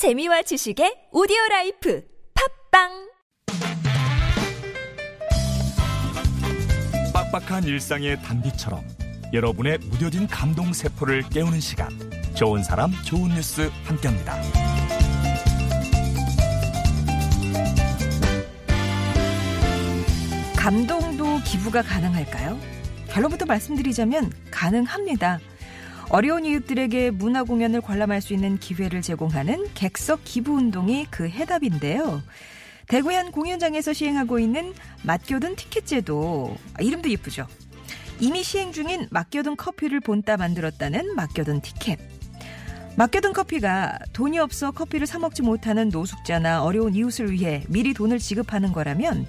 재미와 지식의 오디오 life 팟빵 빡빡한 일상의 단비처럼 여러분의 무뎌진 감동 세포를 깨우는 시간 좋은 사람 좋은 뉴스 함께합니다. 감동도 기부가 가능할까요? 결론부터 말씀드리자면 가능합니다. 어려운 이웃들에게 문화 공연을 관람할 수 있는 기회를 제공하는 객석 기부 운동이 그 해답인데요. 대구의 한 공연장에서 시행하고 있는 맡겨둔 티켓 제도 아, 이름도 예쁘죠. 이미 시행 중인 맡겨둔 커피를 본따 만들었다는 맡겨둔 티켓. 맡겨둔 커피가 돈이 없어 커피를 사 먹지 못하는 노숙자나 어려운 이웃을 위해 미리 돈을 지급하는 거라면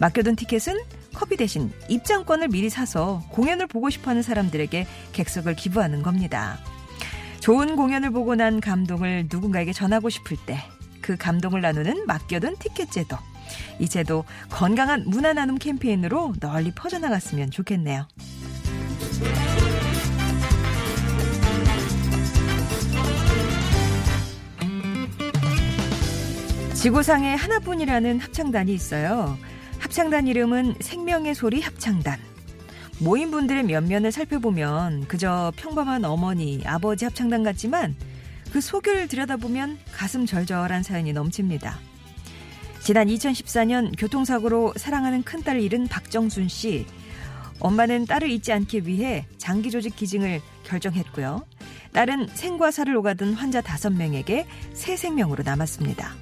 맡겨둔 티켓은 커피 대신 입장권을 미리 사서 공연을 보고 싶어 하는 사람들에게 객석을 기부하는 겁니다. 좋은 공연을 보고 난 감동을 누군가에게 전하고 싶을 때 그 감동을 나누는 맡겨둔 티켓 제도. 이 제도 건강한 문화 나눔 캠페인으로 널리 퍼져나갔으면 좋겠네요. 지구상에 하나뿐이라는 합창단이 있어요. 합창단 이름은 생명의 소리 합창단. 모임분들의 면면을 살펴보면 그저 평범한 어머니, 아버지 합창단 같지만 그 속을 들여다보면 가슴 절절한 사연이 넘칩니다. 지난 2014년 교통사고로 사랑하는 큰딸을 잃은 박정순 씨. 엄마는 딸을 잊지 않기 위해 장기조직 기증을 결정했고요. 딸은 생과 사를 오가던 환자 5명에게 새 생명으로 남았습니다.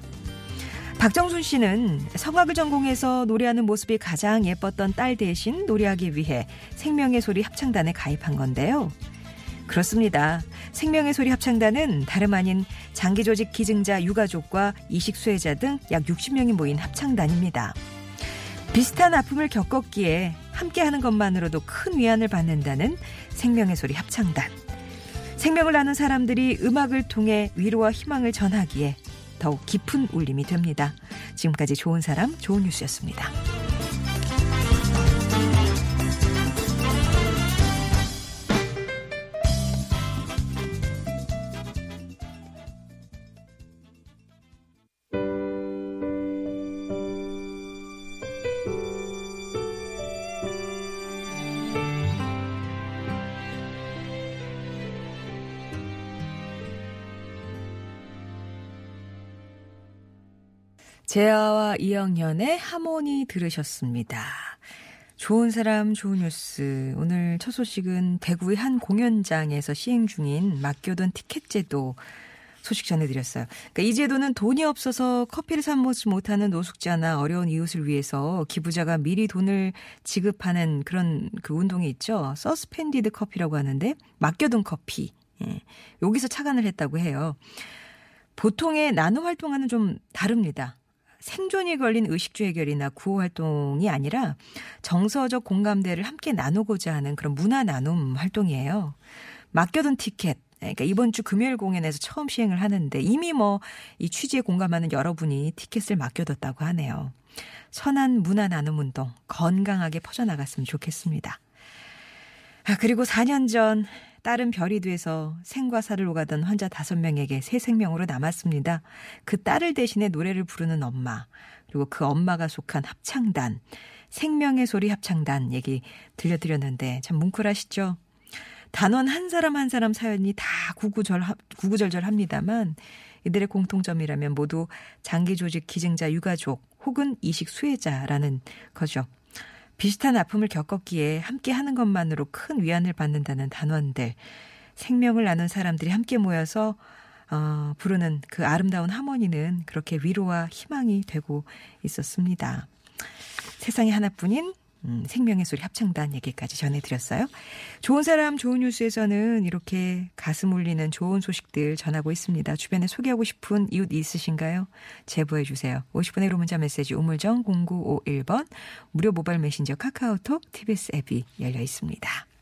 박정순 씨는 성악을 전공해서 노래하는 모습이 가장 예뻤던 딸 대신 노래하기 위해 생명의 소리 합창단에 가입한 건데요. 그렇습니다. 생명의 소리 합창단은 다름 아닌 장기조직 기증자 유가족과 이식 수혜자 등 약 60명이 모인 합창단입니다. 비슷한 아픔을 겪었기에 함께하는 것만으로도 큰 위안을 받는다는 생명의 소리 합창단. 생명을 나눈 사람들이 음악을 통해 위로와 희망을 전하기에 더욱 깊은 울림이 됩니다. 지금까지 좋은 사람, 좋은 뉴스였습니다. 재아와 이영현의 하모니 들으셨습니다. 좋은 사람, 좋은 뉴스. 오늘 첫 소식은 대구의 한 공연장에서 시행 중인 맡겨둔 티켓 제도 소식 전해드렸어요. 그러니까 이 제도는 돈이 없어서 커피를 사 먹지 못하는 노숙자나 어려운 이웃을 위해서 기부자가 미리 돈을 지급하는 그런 그 운동이 있죠. 서스펜디드 커피라고 하는데 맡겨둔 커피. 예. 여기서 착안을 했다고 해요. 보통의 나눔 활동과는 좀 다릅니다. 생존이 걸린 의식주 해결이나 구호 활동이 아니라 정서적 공감대를 함께 나누고자 하는 그런 문화 나눔 활동이에요. 맡겨둔 티켓. 그러니까 이번 주 금요일 공연에서 처음 시행을 하는데 이미 뭐 이 취지에 공감하는 여러분이 티켓을 맡겨뒀다고 하네요. 선한 문화 나눔 운동 건강하게 퍼져나갔으면 좋겠습니다. 아, 그리고 4년 전 딸은 별이 돼서 생과 사를 오가던 환자 5명에게 새 생명으로 남았습니다. 그 딸을 대신해 노래를 부르는 엄마, 그리고 그 엄마가 속한 합창단, 생명의 소리 합창단 얘기 들려드렸는데 참 뭉클하시죠? 단원 한 사람 한 사람 사연이 다 구구절, 구구절절합니다만 이들의 공통점이라면 모두 장기 조직 기증자 유가족 혹은 이식 수혜자라는 거죠. 비슷한 아픔을 겪었기에 함께 하는 것만으로 큰 위안을 받는다는 단원들, 생명을 나눈 사람들이 함께 모여서 어, 부르는 그 아름다운 하모니는 그렇게 위로와 희망이 되고 있었습니다. 세상에 하나뿐인 음, 생명의 소리 합창단 얘기까지 전해드렸어요. 좋은 사람 좋은 뉴스에서는 이렇게 가슴 울리는 좋은 소식들 전하고 있습니다. 주변에 소개하고 싶은 이웃 있으신가요? 제보해 주세요. 50분의 1호 문자 메시지 우물정 0951번 무료 모바일 메신저 카카오톡 TBS 앱이 열려 있습니다.